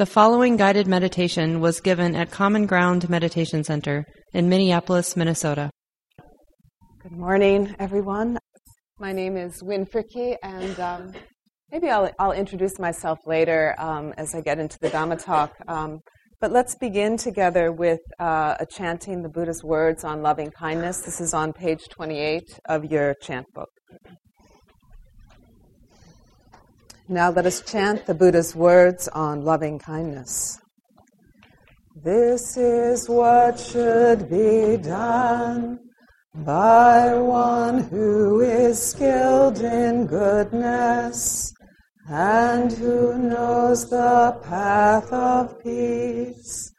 The following guided meditation was given at Common Ground Meditation Center in Minneapolis, Minnesota. Good morning, everyone. My name is Wynn Fricke, and um, maybe I'll, I'll, introduce myself later um, as I get into the Dhamma talk. Um, but let's begin together with uh, a chanting the Buddha's words on loving kindness. This is on page 28 of your chant book. Now let us chant the Buddha's words on loving kindness. This is what should be done by one who is skilled in goodness and who knows the path of peace.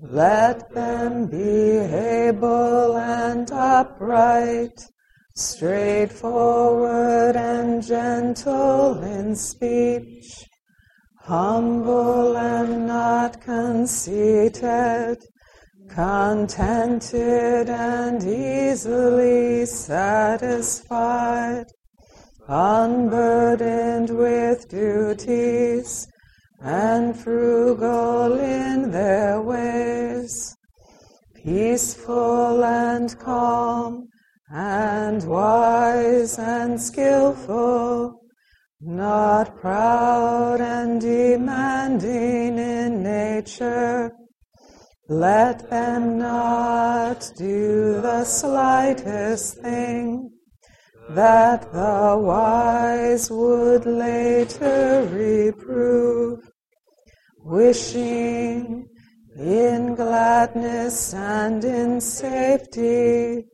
Let them be able and upright straightforward and gentle in speech, humble and not conceited, contented and easily satisfied, unburdened with duties, and frugal in their ways, peaceful and calm, and wise and skillful, not proud and demanding in nature. Let them not do the slightest thing that the wise would later reprove, wishing in gladness and in safety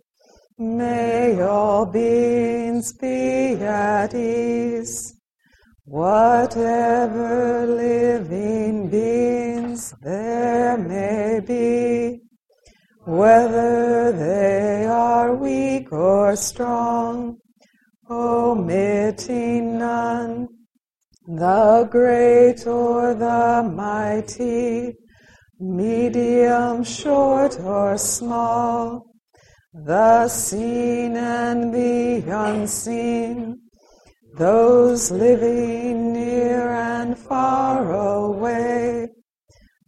May all beings be at ease. Whatever living beings there may be, whether they are weak or strong, omitting none, the great or the mighty, medium, short or small, the seen and the unseen, those living near and far away,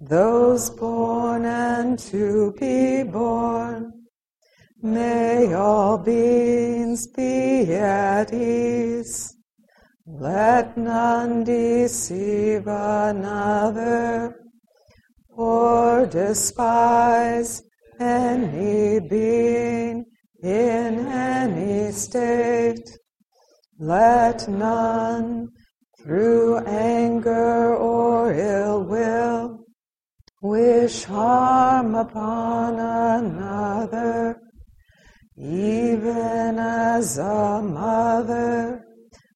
those born and to be born. May all beings be at ease. Let none deceive another or despise any being in any state. Let none through anger or ill will wish harm upon another, even as a mother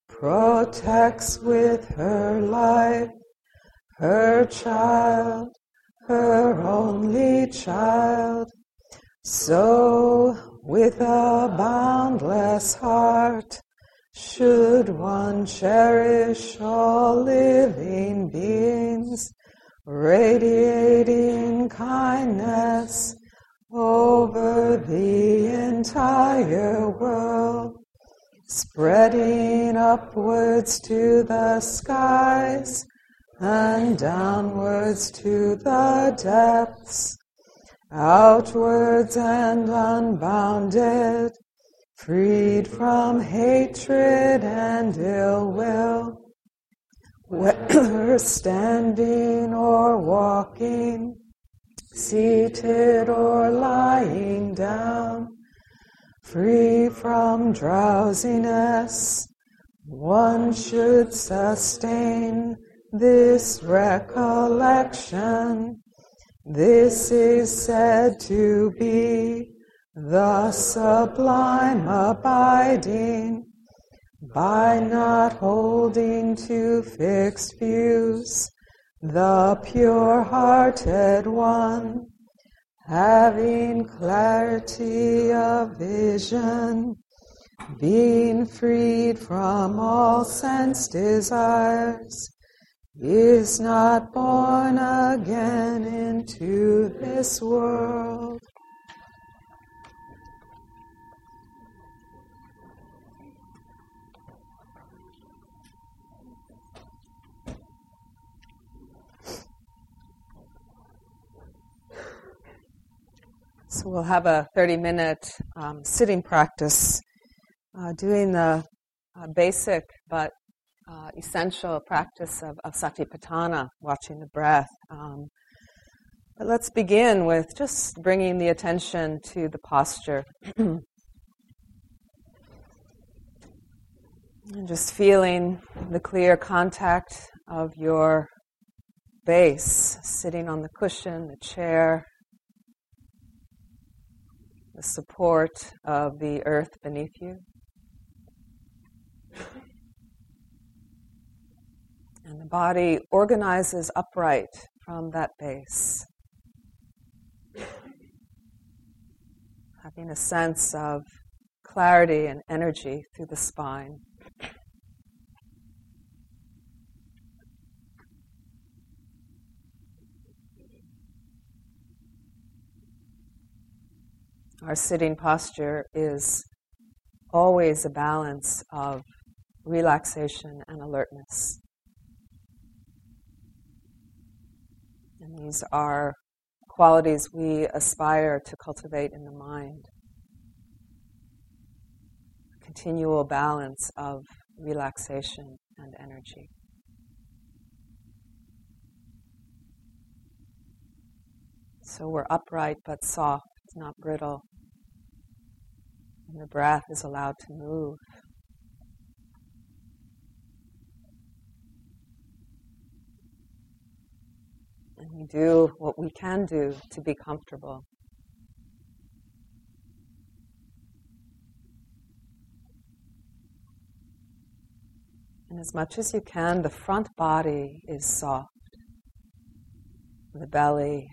protects with her life her child her only child. So, with a boundless heart, should one cherish all living beings, radiating kindness over the entire world, spreading upwards to the skies and downwards to the depths, outwards and unbounded, freed from hatred and ill will, whether standing or walking, seated or lying down, free from drowsiness, one should sustain this recollection. This is said to be the sublime abiding by not holding to fixed views, the pure hearted one, having clarity of vision, being freed from all sense desires, is not born again into this world. So we'll have a 30 minute um, sitting practice, uh, doing the uh, basic but uh, essential practice of, of satipatthana, watching the breath. Um, but let's begin with just bringing the attention to the posture. and just feeling the clear contact of your base, sitting on the cushion, the chair, the support of the earth beneath you. And the body organizes upright from that base. Having a sense of clarity and energy through the spine. Our sitting posture is always a balance of relaxation and alertness. These are qualities we aspire to cultivate in the mind. Continual balance of relaxation and energy. So we're upright but soft, not brittle. And the breath is allowed to move. And we do what we can do to be comfortable. And as much as you can, the front body is soft. The belly,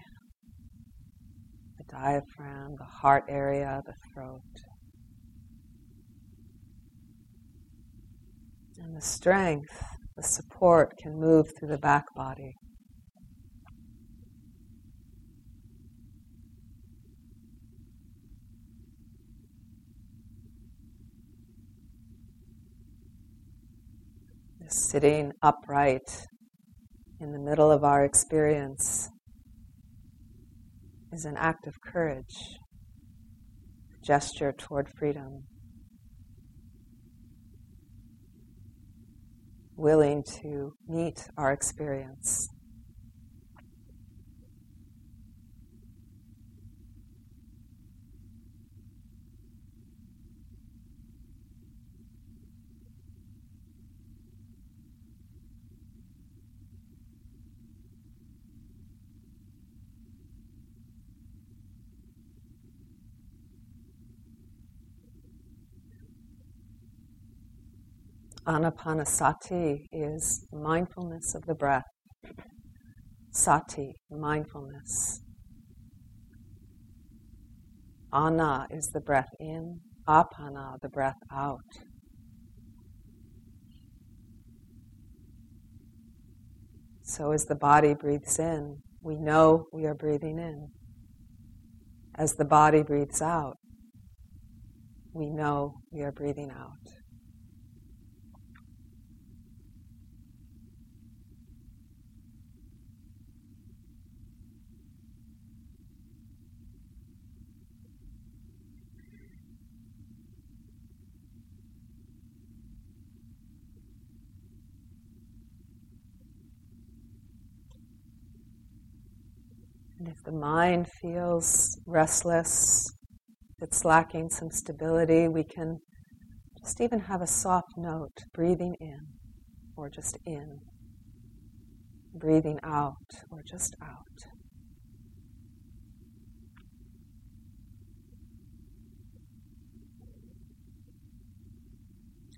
the diaphragm, the heart area, the throat. And the strength, the support can move through the back body. Sitting upright in the middle of our experience is an act of courage, a gesture toward freedom. willing to meet our experience. Anapanasati is mindfulness of the breath. Sati, mindfulness. Ana is the breath in, apana, the breath out. So as the body breathes in, we know we are breathing in. As the body breathes out, we know we are breathing out. The mind feels restless, it's lacking some stability, we can just even have a soft note, breathing in or just in, breathing out or just out.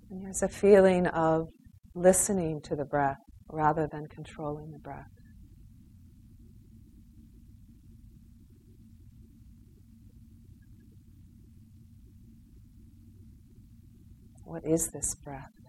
And there's a feeling of listening to the breath rather than controlling the breath. What is this breath?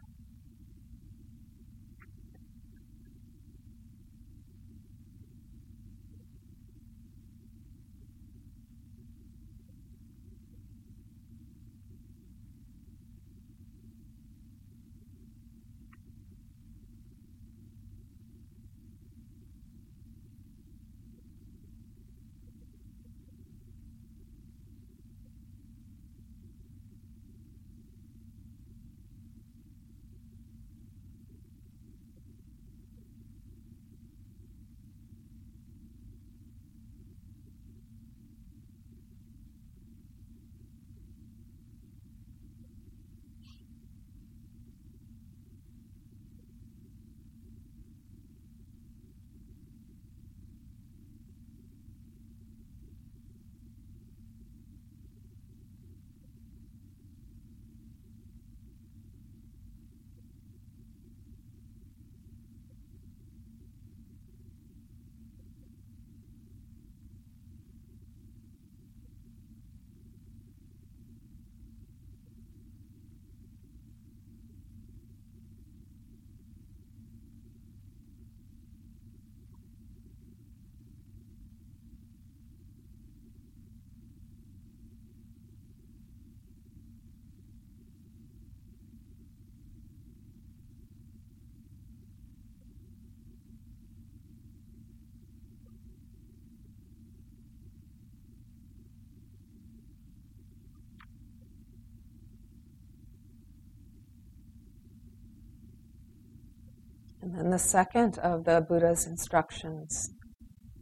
And the second of the Buddha's instructions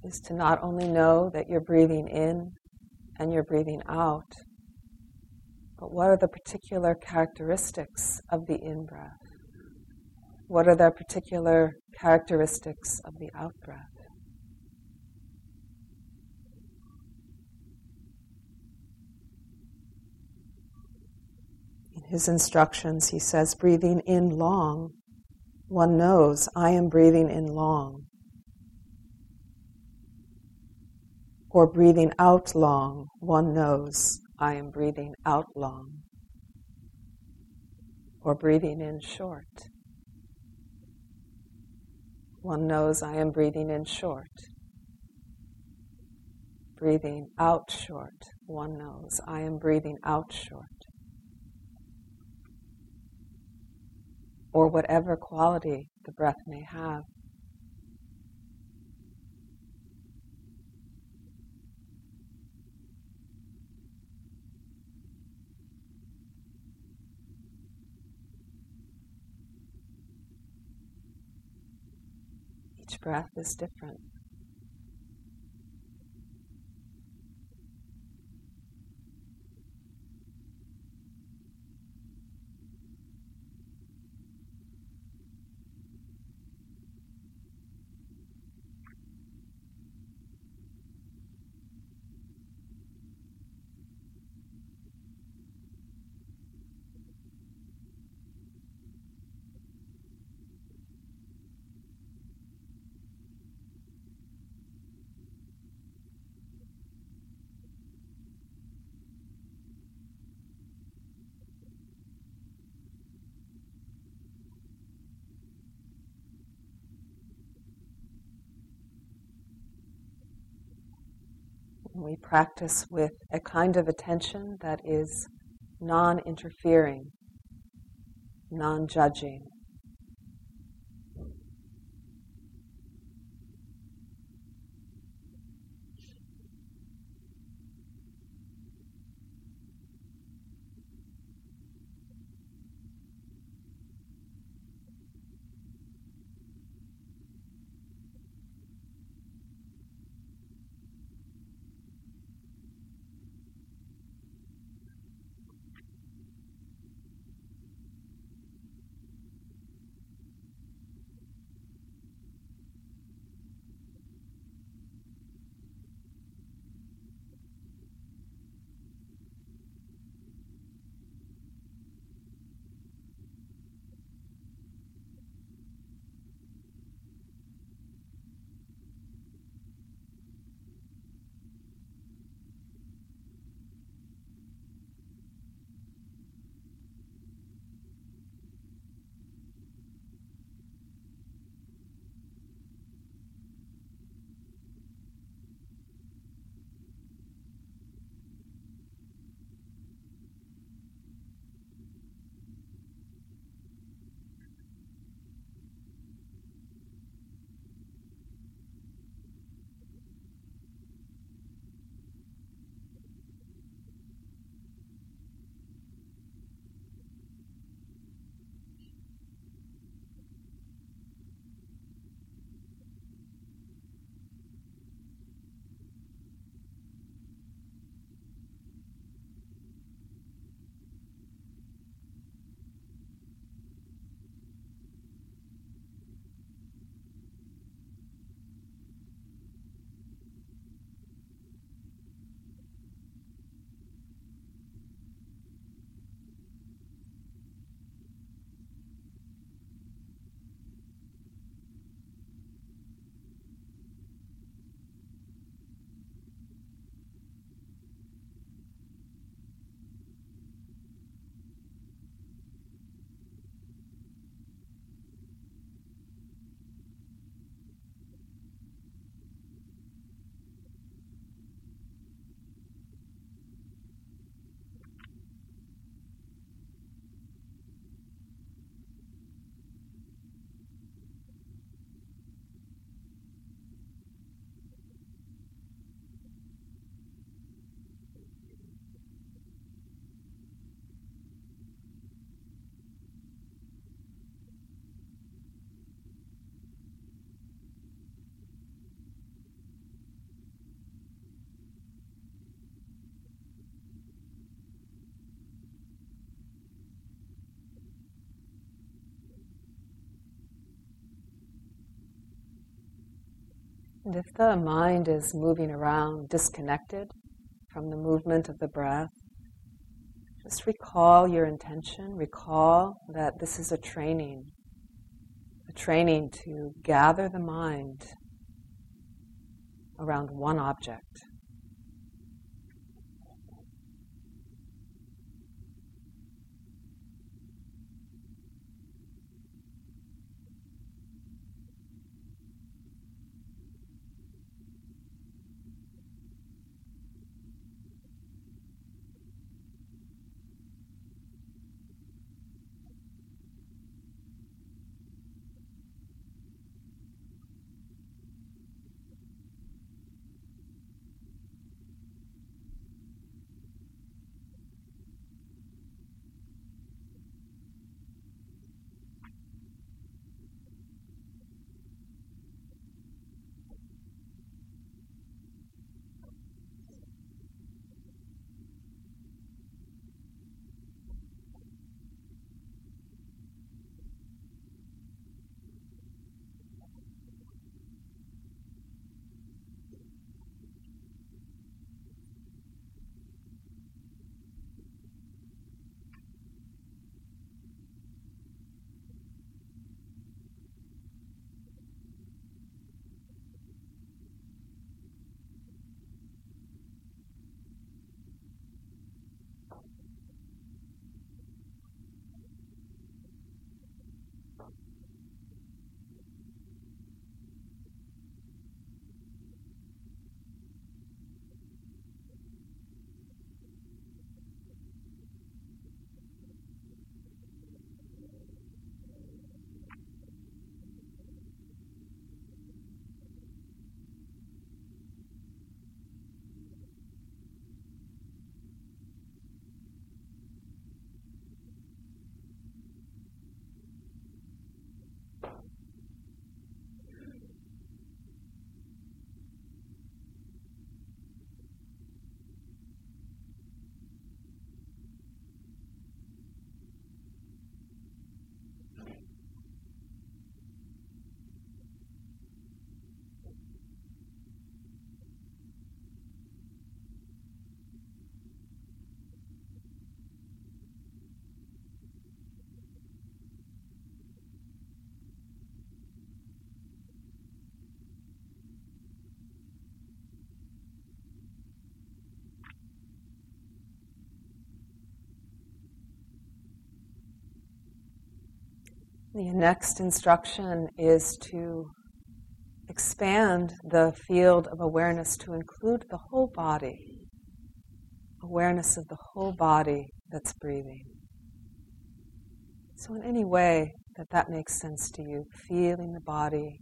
is to not only know that you're breathing in and you're breathing out, but what are the particular characteristics of the in breath? What are the particular characteristics of the out breath? In his instructions, he says, breathing in long, one knows I am breathing in long. Or breathing out long, one knows I am breathing out long. Or breathing in short. One knows I am breathing in short. Breathing out short. One knows I am breathing out short. Or whatever quality the breath may have. Each breath is different. We practice with a kind of attention that is non interfering, non judging. And if the mind is moving around disconnected from the movement of the breath, just recall your intention. Recall that this is a training, a training to gather the mind around one object. The next instruction is to expand the field of awareness to include the whole body, awareness of the whole body that's breathing. So, in any way that that makes sense to you, feeling the body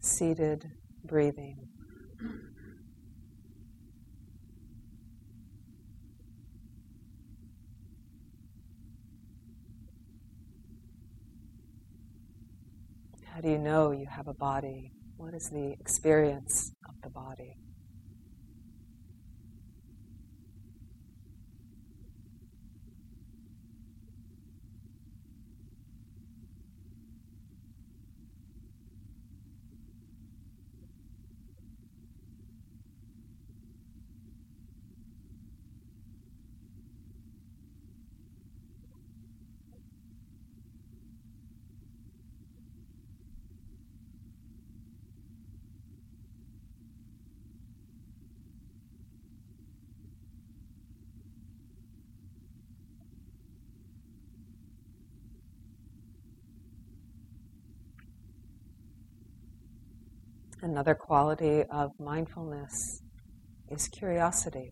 seated, breathing. How do you know you have a body? What is the experience of the body? Another quality of mindfulness is curiosity,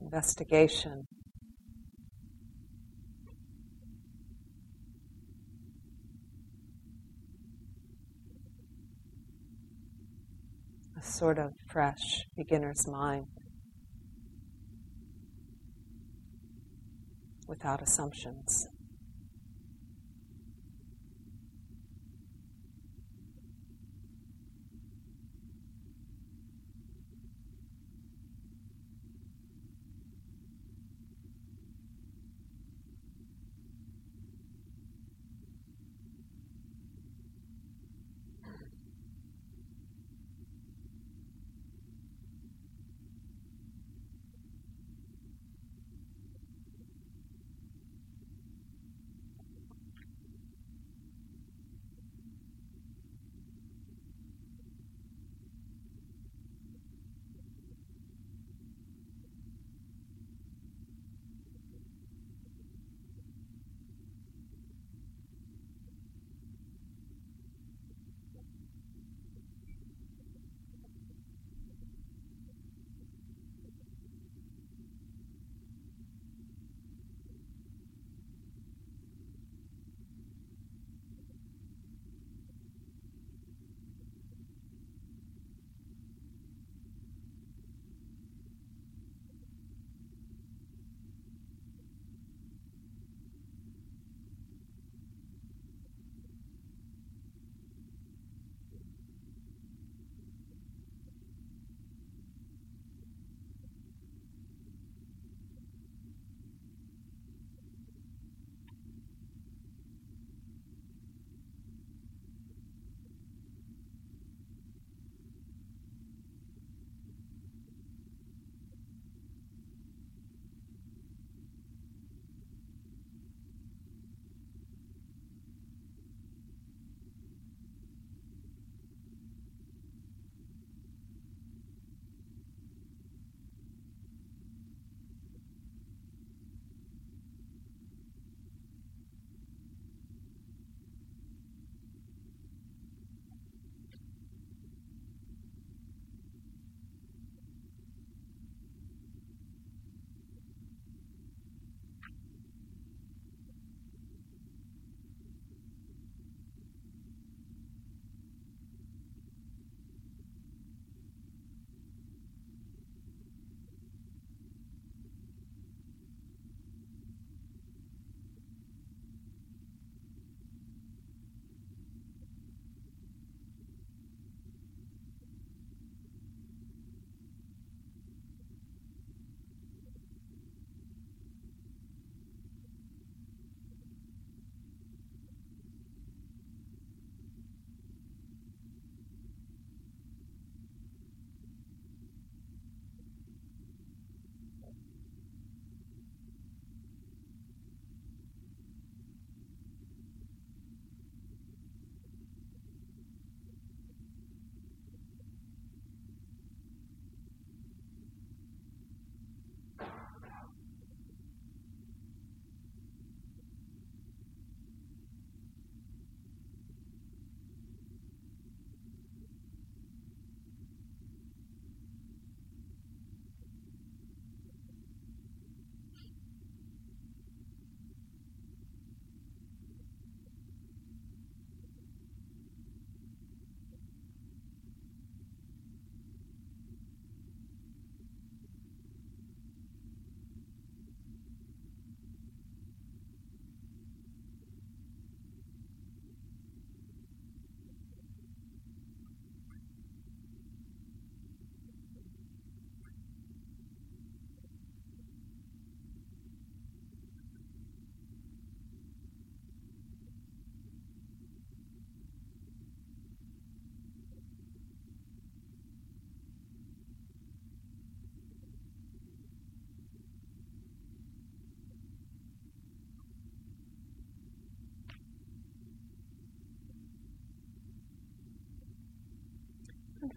investigation. A sort of fresh beginner's mind without assumptions.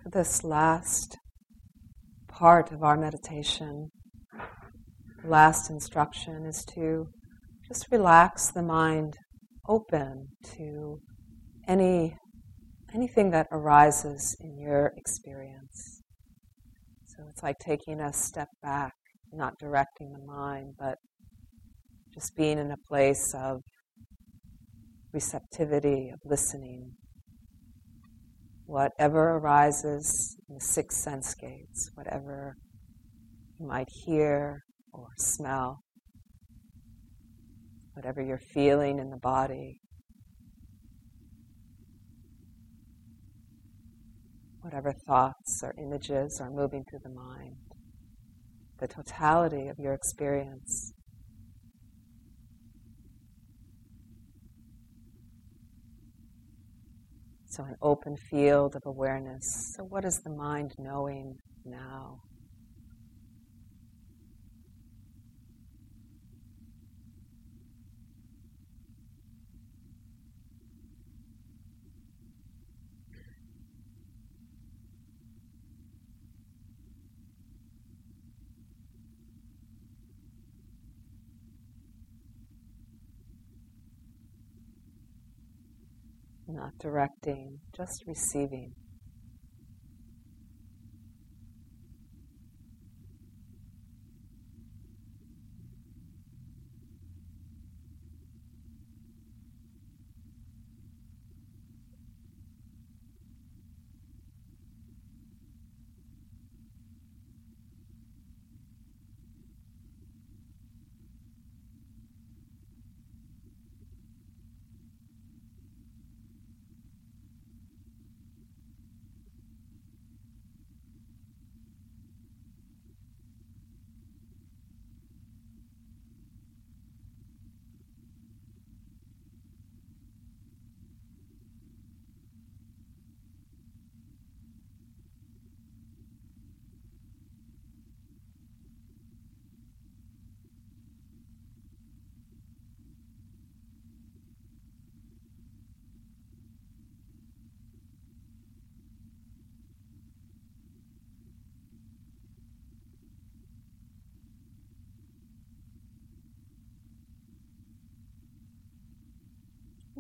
For this last part of our meditation, last instruction is to just relax the mind open to any anything that arises in your experience. So it's like taking a step back, not directing the mind, but just being in a place of receptivity, of listening. Whatever arises in the six sense gates, whatever you might hear or smell, whatever you're feeling in the body, whatever thoughts or images are moving through the mind, the totality of your experience. So, an open field of awareness. So, what is the mind knowing now? Not directing, just receiving.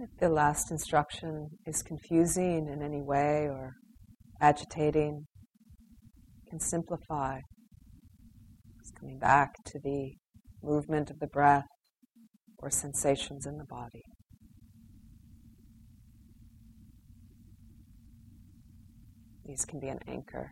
If the last instruction is confusing in any way or agitating, can simplify. Just coming back to the movement of the breath or sensations in the body. These can be an anchor.